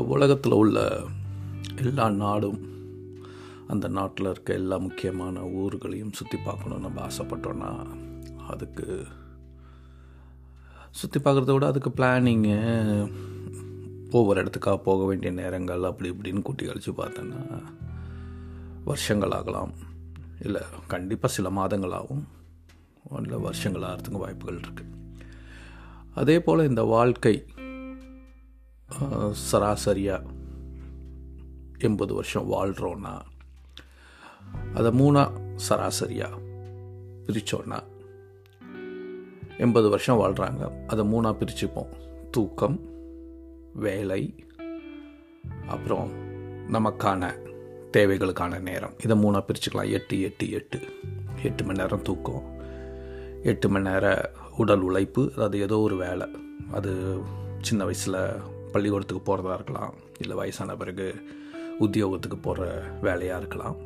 உலகத்தில் உள்ள எல்லா நாடும் அந்த நாட்டில் இருக்க எல்லா முக்கியமான ஊர்களையும் சுற்றி பார்க்கணுன்னு நம்ம ஆசைப்பட்டோன்னா அதுக்கு சுற்றி பார்க்குறத விட அதுக்கு பிளானிங்கு ஒவ்வொரு இடத்துக்காக போக வேண்டிய நேரங்கள் அப்படி இப்படின்னு கூட்டி கழித்து பார்த்தோன்னா வருஷங்கள் ஆகலாம். இல்லை கண்டிப்பாக சில மாதங்களாகவும் இல்லை வருஷங்கள் ஆகிறதுக்கு வாய்ப்புகள் இருக்குது அதே போல் இந்த வாழ்க்கை சராசரியாக எண்பது வருஷம் வாழ்கிறோன்னா அதை மூணாக சராசரியாக பிரித்தோன்னா எண்பது வருஷம் வாழ்கிறாங்க அதை மூணாக பிரிச்சுப்போம். தூக்கம் வேலை அப்புறம் நமக்கான தேவைகளுக்கான நேரம். இதை மூணாக பிரிச்சுக்கலாம். எட்டு எட்டு எட்டு. எட்டு மணி நேரம் தூக்கம். எட்டு மணி நேரம் உடல் உழைப்பு. அது ஏதோ ஒரு வேலை. அது சின்ன வயசில் பள்ளிக்கூடத்துக்கு போகிறதா இருக்கலாம் இல்லை வயசான பிறகு உத்தியோகத்துக்கு போகிற வேலையாக இருக்கலாம்.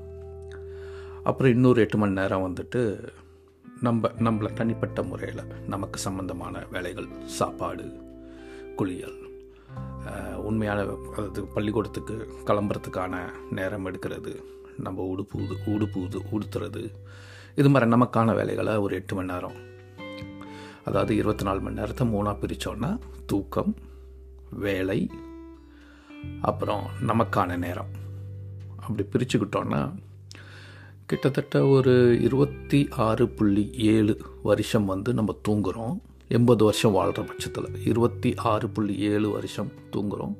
அப்புறம் இன்னொரு எட்டு மணி நேரம் வந்துட்டு நம்ம நம்மளை தனிப்பட்ட முறையில் நமக்கு சம்மந்தமான வேலைகள் சாப்பாடு குளியல் உண்மையான அதாவது பள்ளிக்கூடத்துக்கு கிளம்புறதுக்கான நேரம் எடுக்கிறது நம்ம உடுப்புது உடுப்புது உடுத்துறது இது மாதிரி நமக்கான வேலைகளை ஒரு எட்டு மணி நேரம். அதாவது இருபத்தி நாலு மணி நேரத்தை மூணாக பிரித்தோன்னா தூக்கம் வேலை அப்புறம் நமக்கான நேரம். அப்படி பிரிச்சுக்கிட்டோன்னா கிட்டத்தட்ட ஒரு இருபத்தி ஆறு புள்ளி ஏழு வருஷம் வந்து நம்ம தூங்குகிறோம் எண்பது வருஷம் வாழ்கிற பட்சத்தில். இருபத்தி ஆறு புள்ளி ஏழு வருஷம் தூங்குகிறோம்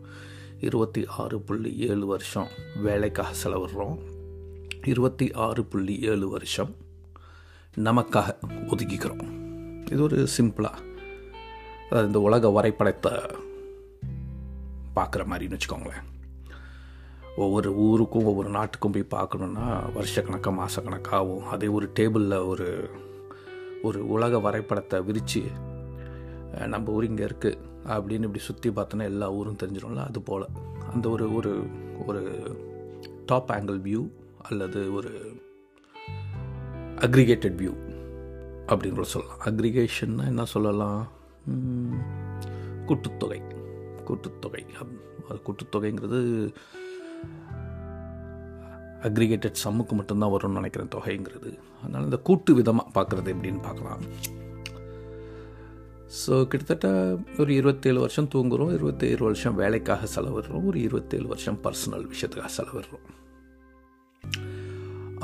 இருபத்தி ஆறு புள்ளி ஏழு வருஷம் வேலைக்காக செலவிடுறோம். இருபத்தி ஆறு புள்ளி ஏழு வருஷம் நமக்காக ஒதுக்கிக்கிறோம். இது ஒரு சிம்பிளாக அதாவது இந்த உலக வரைபடத்தை பார்க்குற மாதிரின்னு வச்சுக்கோங்களேன். ஒவ்வொரு ஊருக்கும் ஒவ்வொரு நாட்டுக்கும் போய் பார்க்கணுன்னா வருஷக்கணக்காக மாதக்கணக்காகவும் அதே ஒரு டேபிளில் ஒரு ஒரு உலக வரைபடத்தை விரித்து நம்ம ஊர் இங்கே இருக்குது அப்படின்னு இப்படி சுற்றி பார்த்தோன்னா எல்லா ஊரும் தெரிஞ்சிடும்ல அது போல். அந்த ஒரு ஒரு ஒரு டாப் ஆங்கிள் வியூ அல்லது ஒரு அக்ரிகேட்டட் வியூ அப்படின்னு கூட சொல்லலாம். அக்ரிகேஷன்னா என்ன சொல்லலாம்? கூட்டுத்தொகை கூட்டுத்தொகை. அது கூட்டுத்தொகைங்கிறது அக்ரிகேட்டட் சம்முக்கு மட்டும்தான் வரும்னு நினைக்கிறேன் தொகைங்கிறது. அதனால் இந்த கூட்டு விதமாக பார்க்குறது எப்படின்னு பார்க்கலாம். ஸோ கிட்டத்தட்ட ஒரு இருபத்தேழு வருஷம் தூங்குகிறோம் இருபத்தேழு வருஷம் வேலைக்காக செலவிடுறோம் ஒரு இருபத்தேழு வருஷம் பர்சனல் விஷயத்துக்காக செலவிடுறோம்.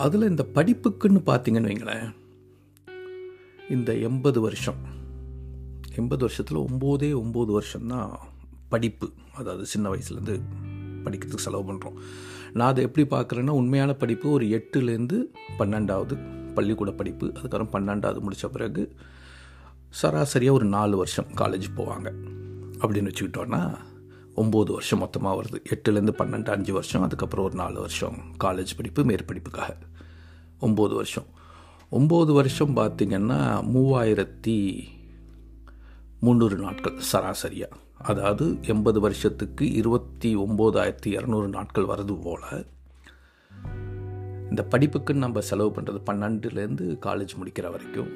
அதில் இந்த படிப்புக்குன்னு பார்த்தீங்கன்னு வைங்களேன் இந்த எண்பது வருஷம் எண்பது வருஷத்தில் ஒம்போதே ஒம்பது வருஷம்தான் படிப்பு அதாவது சின்ன வயசுலேருந்து படிக்கிறதுக்கு செலவு பண்ணுறோம் நான் அதை எப்படி பார்க்குறேன்னா உண்மையான படிப்பு ஒரு எட்டுலேருந்து பன்னெண்டாவது பள்ளிக்கூட படிப்பு அதுக்கப்புறம் பன்னெண்டாவது முடித்த பிறகு சராசரியாக ஒரு நாலு வருஷம் காலேஜ் போவாங்க. அப்படின்னு வச்சுக்கிட்டோன்னா ஒம்பது வருஷம் மொத்தமாக வருது. எட்டுலேருந்து பன்னெண்டு அஞ்சு வருஷம் அதுக்கப்புறம் ஒரு நாலு வருஷம் காலேஜ் படிப்பு மேற்படிப்புக்காக ஒம்பது வருஷம். ஒம்பது வருஷம் பார்த்திங்கன்னா மூவாயிரத்தி முந்நூறு நாட்கள் சராசரியாக அதாவது எண்பது வருஷத்துக்கு இருபத்தி ஒம்போதாயிரத்தி இரநூறு நாட்கள் வர்றது போல் இந்த படிப்புக்குன்னு நம்ம செலவு பண்ணுறது பன்னெண்டுலேருந்து காலேஜ் முடிக்கிற வரைக்கும்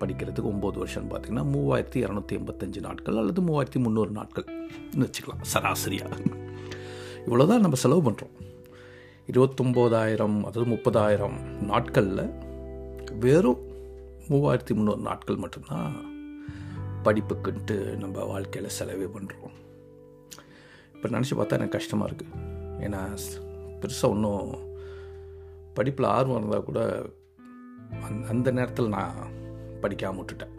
படிக்கிறதுக்கு ஒம்பது வருஷம்னு பார்த்திங்கன்னா மூவாயிரத்தி இரநூத்தி எண்பத்தஞ்சு நாட்கள் அல்லது மூவாயிரத்தி முந்நூறு நாட்கள்னு வச்சுக்கலாம் சராசரியாக இவ்வளோதான் நம்ம செலவு பண்ணுறோம் இருபத்தொம்போதாயிரம் அதாவது முப்பதாயிரம் நாட்களில் வெறும் மூவாயிரத்தி முந்நூறு நாட்கள் மட்டும்தான் படிப்புக்குன்ட்டு நம்ம வாழ்க்கையில் செலவே பண்ணுறோம் இப்போ நினச்சி பார்த்தா எனக்கு கஷ்டமாக இருக்குது ஏன்னா பெருசாக ஒன்றும் படிப்பில் ஆர்வம் இருந்தால் கூட அந் அந்த நேரத்தில் நான் படிக்காமல் விட்டுட்டேன்.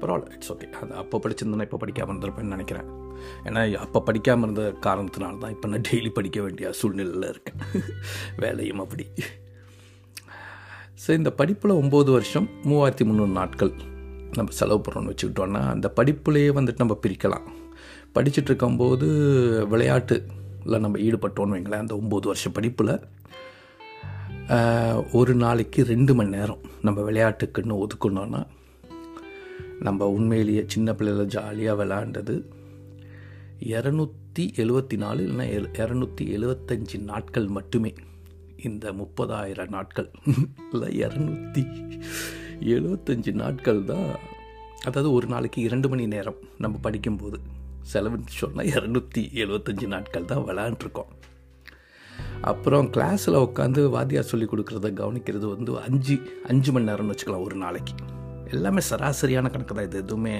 பரவாயில்ல இட்ஸ் ஓகே அது அப்போ படிச்சிருந்தேன்னா இப்போ படிக்காமல் இருந்திருப்பேன்னு நினைக்கிறேன். ஏன்னா அப்போ படிக்காமல் இருந்த காரணத்தினால தான் இப்போ நான் டெய்லி படிக்க வேண்டிய சூழ்நிலையில் இருக்கேன். வேலையும் அப்படி. ஸோ இந்த படிப்பில் ஒம்பது வருஷம் மூவாயிரத்தி முந்நூறு நாட்கள் நம்ம செலவு பண்ணுறோன்னு வச்சுக்கிட்டோன்னா அந்த படிப்புலேயே வந்துட்டு நம்ம பிரிக்கலாம். படிச்சுட்டு இருக்கும்போது நம்ம ஈடுபட்டோன்னு வைங்களேன் அந்த ஒம்பது வருஷம் படிப்பில் ஒரு நாளைக்கு ரெண்டு மணி நேரம் நம்ம விளையாட்டுக்குன்னு ஒதுக்கணுன்னா நம்ம உண்மையிலேயே சின்ன பிள்ளையில் ஜாலியாக விளையாண்டது இரநூத்தி எழுபத்தி நாலு இல்லைன்னா இரநூத்தி எழுபத்தஞ்சி நாட்கள் மட்டுமே. இந்த முப்பதாயிரம் நாட்கள் இல்லை இரநூத்தி எழுபத்தஞ்சி நாட்கள் தான். அதாவது ஒரு நாளைக்கு இரண்டு மணி நேரம் நம்ம படிக்கும்போது. செலவுன்னு சொன்னால் இரநூத்தி எழுபத்தஞ்சி நாட்கள் தான் விளாண்டுருக்கோம். அப்புறம் கிளாஸில் உட்காந்து வாத்தியார் சொல்லி கொடுக்குறத கவனிக்கிறது வந்து அஞ்சு அஞ்சு மணி நேரம்னு வச்சுக்கலாம் ஒரு நாளைக்கு. எல்லாமே சராசரியான கணக்கு தான். இது எதுவுமே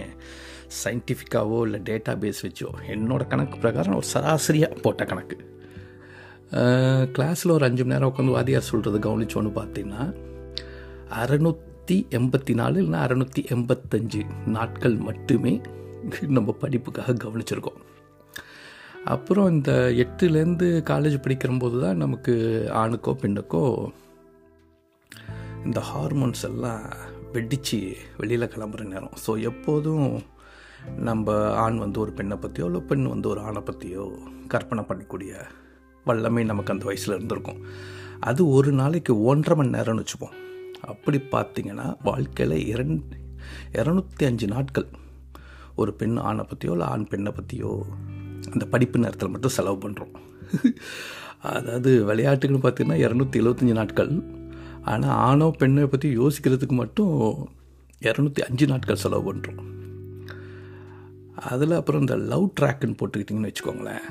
சயின்டிஃபிக்காவோ இல்லை டேட்டா பேஸ் வச்சோ. என்னோடய கணக்கு பிரகாரம் ஒரு சராசரியாக போட்ட கணக்கு. கிளாஸில் ஒரு அஞ்சு மணி நேரம் உட்காந்து வாத்தியார் சொல்கிறது கவனிச்சோன்னு பார்த்தீங்கன்னா அறுநூற்றி எண்பத்தி நாலு இல்லைனா அறநூற்றி எண்பத்தஞ்சு நாட்கள் மட்டுமே நம்ம படிப்புக்காக கவனிச்சிருக்கோம். அப்புறம் இந்த எட்டுலேருந்து காலேஜ் படிக்கிறம்போது தான் நமக்கு ஆணுக்கோ பெண்ணுக்கோ இந்த ஹார்மோன்ஸ் எல்லாம் வெடித்து வெளியில் கிளம்புற நேரம். ஸோ எப்போதும் நம்ம ஆண் வந்து ஒரு பெண்ணை பற்றியோ இல்லை பெண் வந்து ஒரு ஆணை பற்றியோ கற்பனை பண்ணக்கூடிய வல்லமை நமக்கு அந்த வயசில் இருந்திருக்கும். அது ஒரு நாளைக்கு ஒன்றரை மணி நேரம்னு வச்சுப்போம். அப்படி பார்த்திங்கன்னா வாழ்க்கையில் இரண் இரநூத்தி அஞ்சு நாட்கள். ஒரு பெண் ஆணை பற்றியோ இல்லை ஆண் பெண்ணை பற்றியோ அந்த படிப்பு நேரத்தில் மட்டும் செலவு பண்ணுறோம் அதாவது விளையாட்டுக்குன்னு பார்த்திங்கன்னா இரநூத்தி எழுபத்தஞ்சி நாட்கள். ஆனால் ஆணோ பெண்ணை பற்றி யோசிக்கிறதுக்கு மட்டும் இரநூத்தி அஞ்சு நாட்கள் செலவு பண்ணுறோம் அதில் அப்புறம் இந்த லவ் ட்ராக்குன்னு போட்டுக்கிட்டிங்கன்னு வச்சுக்கோங்களேன்.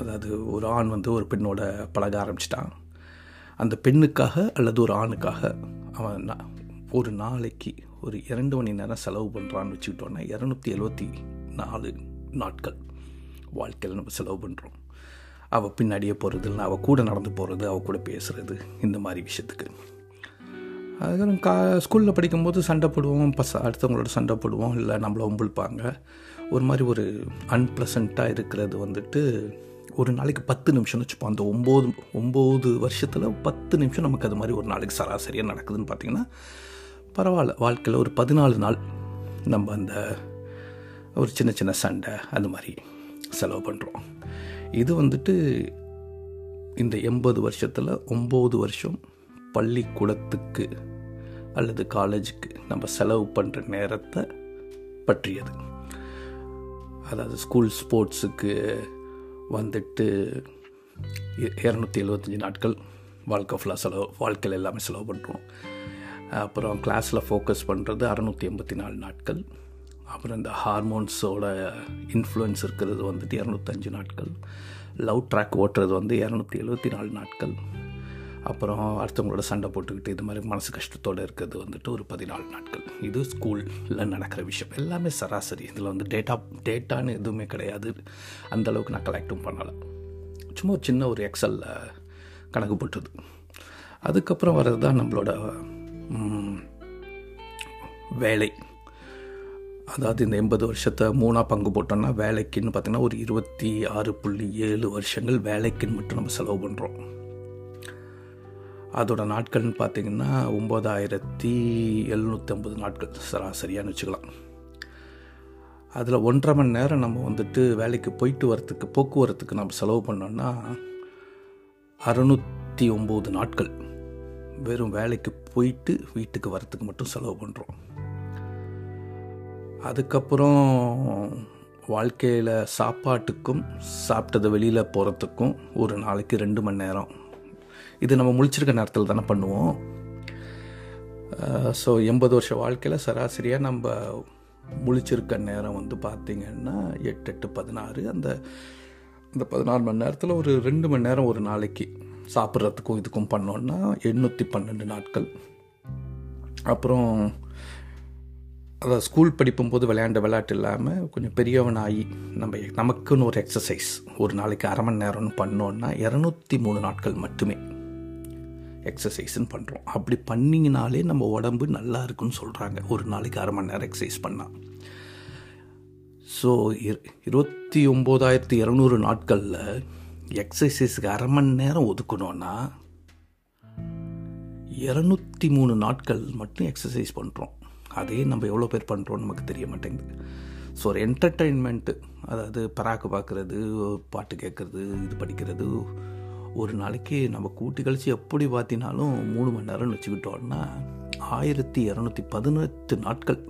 அதாவது ஒரு ஆண் வந்து ஒரு பெண்ணோட பழக ஆரம்பிச்சிட்டான். அந்த பெண்ணுக்காக அல்லது ஒரு ஆணுக்காக அவன் ஒரு நாளைக்கு ஒரு இரண்டு மணி நேரம் செலவு பண்ணுறான்னு வச்சுக்கிட்டோன்னா இரநூத்தி எழுபத்தி நாலு நாட்கள் வாழ்க்கையில் நம்ம செலவு பண்ணுறோம் அவள் பின்னாடியே போகிறது இல்லை அவள் கூட நடந்து போகிறது அவள் கூட பேசுகிறது இந்த மாதிரி விஷயத்துக்கு. அதுக்கப்புறம் கா ஸ்கூலில் படிக்கும்போது சண்டை போடுவோம் பச அடுத்தவங்களோட சண்டை போடுவோம் இல்லை நம்மளை உம்பிழ்ப்பாங்க. ஒரு மாதிரி ஒரு அன்பிளசண்ட்டாக இருக்கிறது வந்துட்டு ஒரு நாளைக்கு பத்து நிமிஷம்னு வச்சுப்போம். அந்த ஒம்பது ஒம்பது வருஷத்தில் பத்து நிமிஷம் நமக்கு அது மாதிரி ஒரு நாளைக்கு சராசரியாக நடக்குதுன்னு பார்த்திங்கன்னா பரவாயில்ல. வாழ்க்கையில் ஒரு பதினாலு நாள் நம்ம அந்த ஒரு சின்ன சின்ன சண்டை அந்த மாதிரி செலவு பண்ணுறோம் இது வந்துட்டு இந்த எண்பது வருஷத்தில் ஒம்பது வருஷம் பள்ளிக்கூடத்துக்கு அல்லது காலேஜுக்கு நம்ம செலவு பண்ணுற நேரத்தை பற்றியது. அதாவது ஸ்கூல் ஸ்போர்ட்ஸுக்கு வந்துட்டு இரநூத்தி எழுபத்தஞ்சி நாட்கள் வாழ்க்கை ஃபுல்லாக செலவு வாழ்க்கையில் எல்லாமே செலவு பண்ணுறோம் அப்புறம் கிளாஸில் ஃபோக்கஸ் பண்ணுறது அறநூற்றி எண்பத்தி நாலு நாட்கள். அப்புறம் இந்த ஹார்மோன்ஸோட இன்ஃப்ளூயன்ஸ் இருக்கிறது வந்துட்டு இரநூத்தஞ்சு நாட்கள். லவ் ட்ராக் ஓட்டுறது வந்து இரநூத்தி எழுபத்தி நாலு நாட்கள். அப்புறம் அடுத்தவங்களோட சண்டை போட்டுக்கிட்டு இது மாதிரி மனசு கஷ்டத்தோடு இருக்கிறது வந்துட்டு ஒரு பதினாலு நாட்கள். இது ஸ்கூலில் நடக்கிற விஷயம். எல்லாமே சராசரி. இதில் வந்து டேட்டா டேட்டான்னு எதுவுமே கிடையாது. அந்தளவுக்கு நான் கலெக்டும் பண்ணலை. சும்மா ஒரு சின்ன ஒரு எக்ஸலில் கணக்கு போட்டுது. அதுக்கப்புறம் வர்றது தான் நம்மளோட வேலை. அதாவது இந்த எண்பது வருஷத்தை மூணாக பங்கு போட்டோம்னா வேலைக்குன்னு பார்த்திங்கன்னா ஒரு இருபத்தி ஆறு புள்ளி ஏழு வருஷங்கள் வேலைக்குன்னு மட்டும் நம்ம செலவு பண்ணுறோம் அதோட நாட்கள்னு பார்த்திங்கன்னா ஒம்பதாயிரத்தி எழுநூற்றி ஐம்பது நாட்கள் சராசரியான்னு வச்சுக்கலாம். அதில் ஒன்றரை மணி நேரம் நம்ம வந்துட்டு வேலைக்கு போயிட்டு வரத்துக்கு போக்குவரத்துக்கு நம்ம செலவு பண்ணோன்னா அறுநூற்றி ஒம்பது நாட்கள். வெறும் வேலைக்கு போயிட்டு வீட்டுக்கு வரத்துக்கு மட்டும் செலவு பண்ணுறோம் அதுக்கப்புறம் வாழ்க்கையில் சாப்பாட்டுக்கும் சாப்பிட்டதை வெளியில் போகிறதுக்கும் ஒரு நாளைக்கு ரெண்டு மணி நேரம். இது நம்ம முழிச்சிருக்க நேரத்தில் தானே பண்ணுவோம். ஸோ எண்பது வருஷ வாழ்க்கையில் சராசரியாக நம்ம முழிச்சிருக்க நேரம் வந்து பார்த்திங்கன்னா எட்டு எட்டு பதினாறு. அந்த இந்த பதினாறு மணி நேரத்தில் ஒரு ரெண்டு மணி நேரம் ஒரு நாளைக்கு சாப்பிட்றதுக்கும் இதுக்கும் பண்ணோன்னா எண்ணூற்றி பன்னெண்டு நாட்கள். அப்புறம் அதாவது ஸ்கூல் படிக்கும்போது விளையாண்ட விளையாட்டு இல்லாமல் கொஞ்சம் பெரியவனாகி நம்ம நமக்குன்னு ஒரு எக்ஸசைஸ் ஒரு நாளைக்கு அரை மணி நேரம்னு பண்ணோன்னா இரநூத்தி மூணு நாட்கள் மட்டுமே. எக்ஸசைஸ்ன்னு பண்ணுறோம் அப்படி பண்ணிங்கனாலே நம்ம உடம்பு நல்லா இருக்குன்னு சொல்கிறாங்க ஒரு நாளைக்கு அரை மணி நேரம் எக்ஸசைஸ் பண்ணால் ஸோ இருபத்தி ஒம்போதாயிரத்தி இரநூறு நாட்களில் எக்ஸசைஸுக்கு அரை மணி நேரம் ஒதுக்கணும்னா இரநூத்தி மூணு நாட்கள் மட்டும் எக்ஸசைஸ் பண்ணுறோம் அதே நம்ம எவ்வளோ பேர் பண்ணுறோம்னு நமக்கு தெரிய மாட்டேங்குது. ஸோ ஒரு என்டர்டெயின்மெண்ட்டு அதாவது பராக்கு பார்க்குறது பாட்டு கேட்குறது இது படிக்கிறது ஒரு நாளைக்கு நம்ம கூட்டி கழிச்சு எப்படி பார்த்தினாலும் மூணு மணி நேரம்னு வச்சுக்கிட்டோன்னா ஆயிரத்தி இரநூத்தி பதினெட்டு நாட்கள்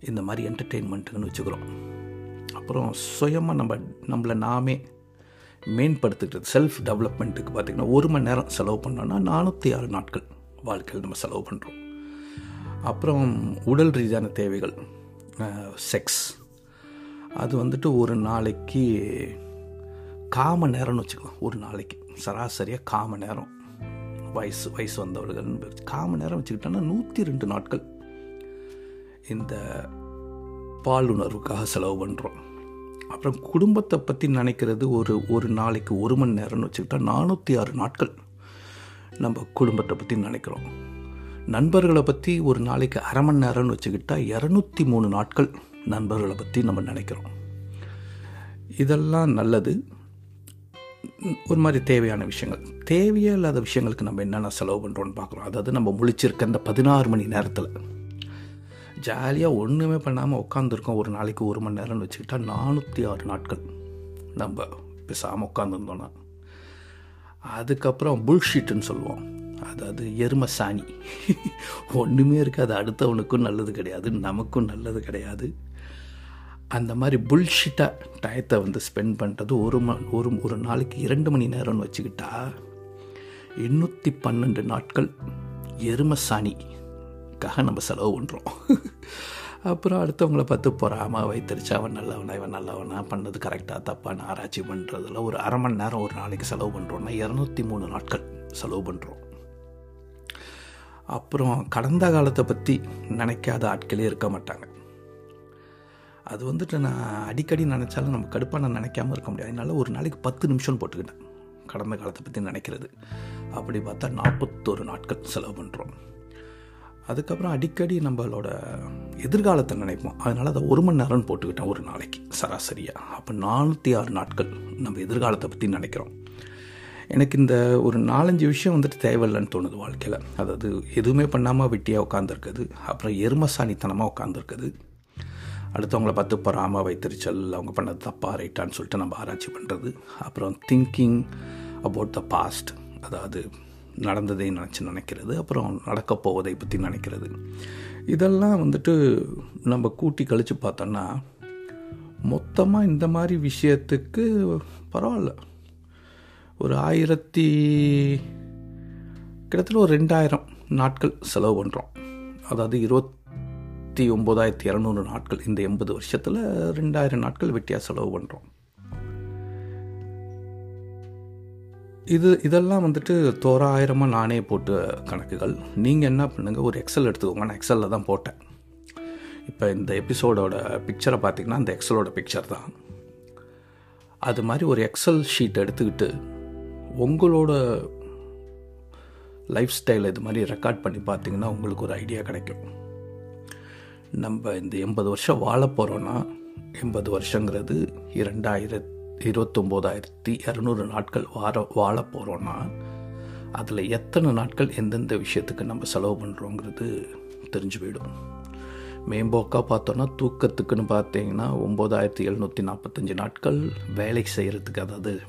இந்த மாதிரி என்டர்டெயின்மெண்ட்டுன்னு வச்சுக்கிறோம். அப்புறம் சுயமாக நம்ம நம்மளை நாமே மேம்படுத்துக்கிறது செல்ஃப் டெவலப்மெண்ட்டுக்கு பார்த்திங்கன்னா ஒரு மணி நேரம் செலவு பண்ணோன்னா நானூற்றி ஆறு நாட்கள் வாழ்க்கையில் நம்ம செலவு பண்ணுறோம் அப்புறம் உடல் ரீதியான தேவைகள் செக்ஸ் அது வந்துட்டு ஒரு நாளைக்கு காம நேரம்னு வச்சுக்கலாம் ஒரு நாளைக்கு. சராசரியாக காம நேரம். வயசு வயசு வந்தவர்கள் காம நேரம் வச்சுக்கிட்டோன்னா நூற்றி ரெண்டு நாட்கள். இந்த பாலுணர்வுக்காக செலவு பண்ணுறோம் அப்புறம் குடும்பத்தை பற்றி நினைக்கிறது ஒரு ஒரு நாளைக்கு ஒரு மணி நேரம்னு வச்சுக்கிட்டா நானூற்றி ஆறு நாட்கள் நம்ம குடும்பத்தை பற்றி நினைக்கிறோம். நண்பர்களை பற்றி ஒரு நாளைக்கு அரை மணி நேரம்னு வச்சுக்கிட்டா இரநூத்தி மூணு நாட்கள் நண்பர்களை பற்றி நம்ம நினைக்கிறோம். இதெல்லாம் நல்லது. ஒரு மாதிரி தேவையான விஷயங்கள். தேவையே இல்லாத விஷயங்களுக்கு நம்ம என்னென்ன செலவு பண்ணுறோன்னு பார்க்குறோம். அதாவது நம்ம முழிச்சிருக்க இந்த பதினாறு மணி நேரத்தில். ஜாலியாக ஒன்றுமே பண்ணாமல் உட்காந்துருக்கோம் ஒரு நாளைக்கு ஒரு மணி நேரம்னு வச்சுக்கிட்டா நானூற்றி ஆறு நாட்கள் நம்ம பேசாமல் உட்காந்துருந்தோன்னா அதுக்கப்புறம் புல்ஷீட்டுன்னு சொல்லுவோம். அதாவது எரும சாணி. ஒன்றுமே இருக்காது. அடுத்தவனுக்கும் நல்லது கிடையாது. நமக்கும் நல்லது கிடையாது. அந்த மாதிரி புல்ஷிட்டாக டயத்தை வந்து ஸ்பெண்ட் பண்ணுறது ஒரு ம ஒரு ஒரு நாளைக்கு இரண்டு மணி நேரம்னு வச்சுக்கிட்டா எண்ணூற்றி பன்னெண்டு நாட்கள் எருமசாணிக்காக நம்ம செலவு பண்ணுறோம் அப்புறம் அடுத்தவங்கள பார்த்து பொறாமல் வைத்தறிச்சு அவன் நல்லவனா இவன் நல்லவனா பண்ணது கரெக்டாக தப்பான ஆராய்ச்சி பண்ணுறதுல ஒரு அரை மணி நேரம் ஒரு நாளைக்கு செலவு பண்ணுறோன்னா இரநூத்தி மூணு நாட்கள் செலவு பண்ணுறோம் அப்புறம் கடந்த காலத்தை பற்றி நினைக்காத ஆட்களே இருக்க மாட்டாங்க. அது வந்துட்டு நான் அடிக்கடி நினச்சாலும் நம்ம கடுப்பாக நான் நினைக்காம இருக்க முடியாது. அதனால ஒரு நாளைக்கு பத்து நிமிஷம் போட்டுக்கிட்டேன். கடந்த காலத்தை பற்றி நினைக்கிறது. அப்படி பார்த்தா நாற்பத்தோரு நாட்கள் செலவு பண்ணுறோம் அதுக்கப்புறம் அடிக்கடி நம்மளோட எதிர்காலத்தை நினைப்போம். அதனால் அதை ஒரு மணி நேரம்னு போட்டுக்கிட்டேன் ஒரு நாளைக்கு சராசரியாக அப்போ நானூற்றி ஆறு நாட்கள் நம்ம எதிர்காலத்தை பற்றி நினைக்கிறோம். எனக்கு இந்த ஒரு நாலஞ்சு விஷயம் வந்துட்டு தேவையில்லைன்னு தோணுது வாழ்க்கையில். அதாவது எதுவுமே பண்ணாமல் வெட்டியாக உட்காந்துருக்குது அப்புறம் எருமசாணித்தனமாக உட்காந்துருக்குது அடுத்தவங்கள பார்த்து பொறாமல் வைத்திருச்சல் அவங்க பண்ணது தப்பா ரைட்டான்னு சொல்லிட்டு நம்ம ஆராய்ச்சி பண்ணுறது அப்புறம் திங்கிங் அபவுட் த பாஸ்ட் அதாவது நடந்ததை நினச்சி நினைக்கிறது அப்புறம் நடக்க போவதை பற்றி நினைக்கிறது. இதெல்லாம் வந்துட்டு நம்ம கூட்டி கழித்து பார்த்தோன்னா மொத்தமாக இந்த மாதிரி விஷயத்துக்கு பரவாயில்ல. ஒரு ஆயிரத்தி கிட்டத்தட்ட ஒரு ரெண்டாயிரம் நாட்கள் செலவு பண்ணுறோம் அதாவது இருபத்தி ஒம்பதாயிரத்தி இரநூறு நாட்கள். இந்த எண்பது வருஷத்தில் ரெண்டாயிரம் நாட்கள் வெட்டியாக செலவு பண்ணுறோம் இது இதெல்லாம் வந்துட்டு தோராயிரமாக நானே போட்ட கணக்குகள். நீங்கள் என்ன பண்ணுங்கள் ஒரு எக்ஸல் எடுத்துக்கோங்க. நான் எக்ஸலில் தான் போட்டேன். இப்போ இந்த எபிசோடோட பிக்சரை பார்த்தீங்கன்னா அந்த எக்ஸலோட பிக்சர் தான். அது மாதிரி ஒரு எக்ஸல் ஷீட் எடுத்துக்கிட்டு உங்களோட லைஃப் ஸ்டைல் இது மாதிரி ரெக்கார்ட் பண்ணி பார்த்தீங்கன்னா உங்களுக்கு ஒரு ஐடியா கிடைக்கும். நம்ம இந்த எண்பது வருஷம் வாழ போகிறோன்னா எண்பது வருஷங்கிறது இரண்டாயிரத்தி இருபத்தொம்போதாயிரத்தி இரநூறு நாட்கள் வார வாழ போகிறோன்னா அதில் எத்தனை நாட்கள் எந்தெந்த விஷயத்துக்கு நம்ம செலவு பண்ணுறோங்கிறது தெரிஞ்சு போயிடும். மேம்போக்காக பார்த்தோன்னா தூக்கத்துக்குன்னு பார்த்தீங்கன்னா ஒம்பதாயிரத்தி எழுநூற்றி நாற்பத்தஞ்சு நாட்கள் வேலை செய்கிறதுக்கு அதாவது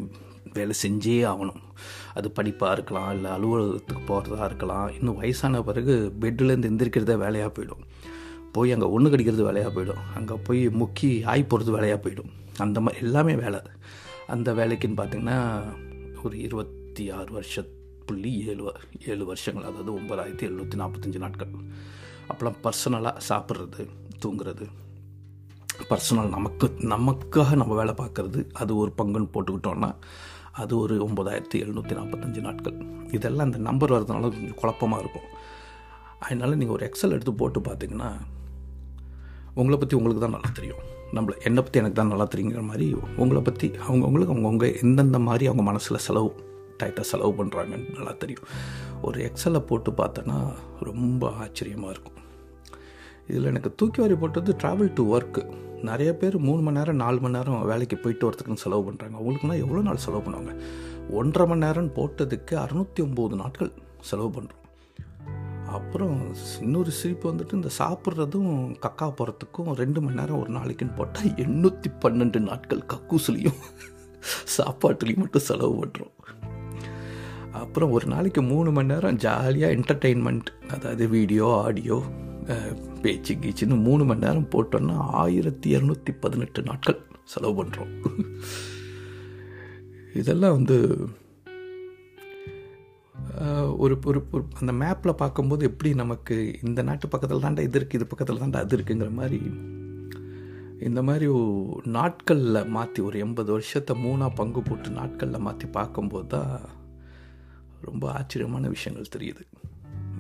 வேலை செஞ்சே ஆகணும். அது படிப்பாக இருக்கலாம் இல்லை அலுவலகத்துக்கு போகிறதா இருக்கலாம். இன்னும் வயசான பிறகு பெட்டிலேருந்து எந்திரிக்கிறதே வேலையாக போயிடும். போய் அங்கே ஒன்று கடிக்கிறது வேலையாக போயிடும். அங்கே போய் முக்கி ஆய் போகிறது வேலையாக போயிடும். அந்த மாதிரி எல்லாமே வேலை அந்த வேலைக்குன்னு பார்த்திங்கன்னா ஒரு இருபத்தி ஆறு வருஷ புள்ளி ஏழு ஏழு வருஷங்கள் அதாவது ஒம்பதாயிரத்தி எழுநூற்றி நாற்பத்தஞ்சு நாட்கள். அப்புறம் பர்சனலாக சாப்பிட்றது தூங்குறது. பர்சனல் நமக்கு நமக்காக நம்ம வேலை பார்க்குறது அது ஒரு பங்குன்னு போட்டுக்கிட்டோன்னா அது ஒரு ஒம்பதாயிரத்தி எழுநூற்றி நாற்பத்தஞ்சு நாட்கள். இதெல்லாம் அந்த நம்பர் வரதுனால கொஞ்சம் குழப்பமாக இருக்கும். அதனால் நீங்கள் ஒரு எக்ஸல் எடுத்து போட்டு பார்த்தீங்கன்னா உங்களை பற்றி உங்களுக்கு தான் நல்லா தெரியும். நம்மளை என்னை பற்றி எனக்கு தான் நல்லா தெரியுங்கிற மாதிரி உங்களை பற்றி அவங்கவுங்களுக்கு அவங்கவுங்க எந்தெந்த மாதிரி அவங்க மனசில் செலவு டைட்டாக செலவு பண்ணுறாங்கன்னு நல்லா தெரியும். ஒரு எக்ஸலை போட்டு பார்த்தோன்னா ரொம்ப ஆச்சரியமாக இருக்கும். இதில் எனக்கு தூக்கி வாரி போட்டது ட்ராவல் டு ஒர்க்கு நிறைய பேர் மூணு மணி நேரம் நாலு மணி நேரம் வேலைக்கு போயிட்டு வரத்துக்குன்னு செலவு பண்ணுறாங்க அவங்களுக்குனா எவ்வளோ நாள் செலவு பண்ணுவாங்க? ஒன்றரை மணி நேரம் போட்டதுக்கு அறுநூற்றி ஒம்பது நாட்கள் செலவு பண்ணுறோம் அப்புறம் இன்னொரு சிரிப்பு வந்துட்டு இந்த சாப்பிட்றதும் கக்கா போகிறதுக்கும் ரெண்டு மணி நேரம் ஒரு நாளைக்குன்னு போட்டால் எண்ணூற்றி பன்னெண்டு நாட்கள் கக்கூசுலேயும் சாப்பாட்டுலேயும் மட்டும் செலவு பண்ணுறோம் அப்புறம் ஒரு நாளைக்கு மூணு மணி நேரம் ஜாலியாக என்டர்டெயின்மெண்ட் அதாவது வீடியோ ஆடியோ பேச்சு கீச்சுன்னு மூணு மணி நேரம் போட்டோன்னா ஆயிரத்தி இரநூத்தி பதினெட்டு நாட்கள் செலவு பண்ணுறோம் இதெல்லாம் வந்து ஒரு ஒரு அந்த மேப்பில் பார்க்கும்போது எப்படி நமக்கு இந்த நாட்டு பக்கத்தில் தாண்டா இது இருக்குது இது பக்கத்தில் தாண்டா அது இருக்குங்கிற மாதிரி இந்த மாதிரி நாட்களில் மாற்றி ஒரு எண்பது வருஷத்தை மூணாக பங்கு போட்டு நாட்களில் மாற்றி பார்க்கும்போது தான் ரொம்ப ஆச்சரியமான விஷயங்கள் தெரியுது.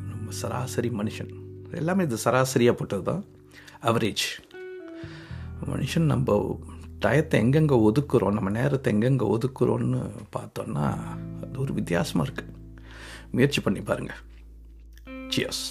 நம்ம சராசரி மனுஷன். எல்லாமே இது சராசரியாக போட்டது தான். அவரேஜ் மனுஷன் நம்ம டயத்தை எங்கெங்கே ஒதுக்குறோம் நம்ம நேரத்தை எங்கெங்கே ஒதுக்குறோன்னு பார்த்தோன்னா அது ஒரு வித்தியாசமாக இருக்குது முயற்சி பண்ணி பாருங்கள் சியர்ஸ்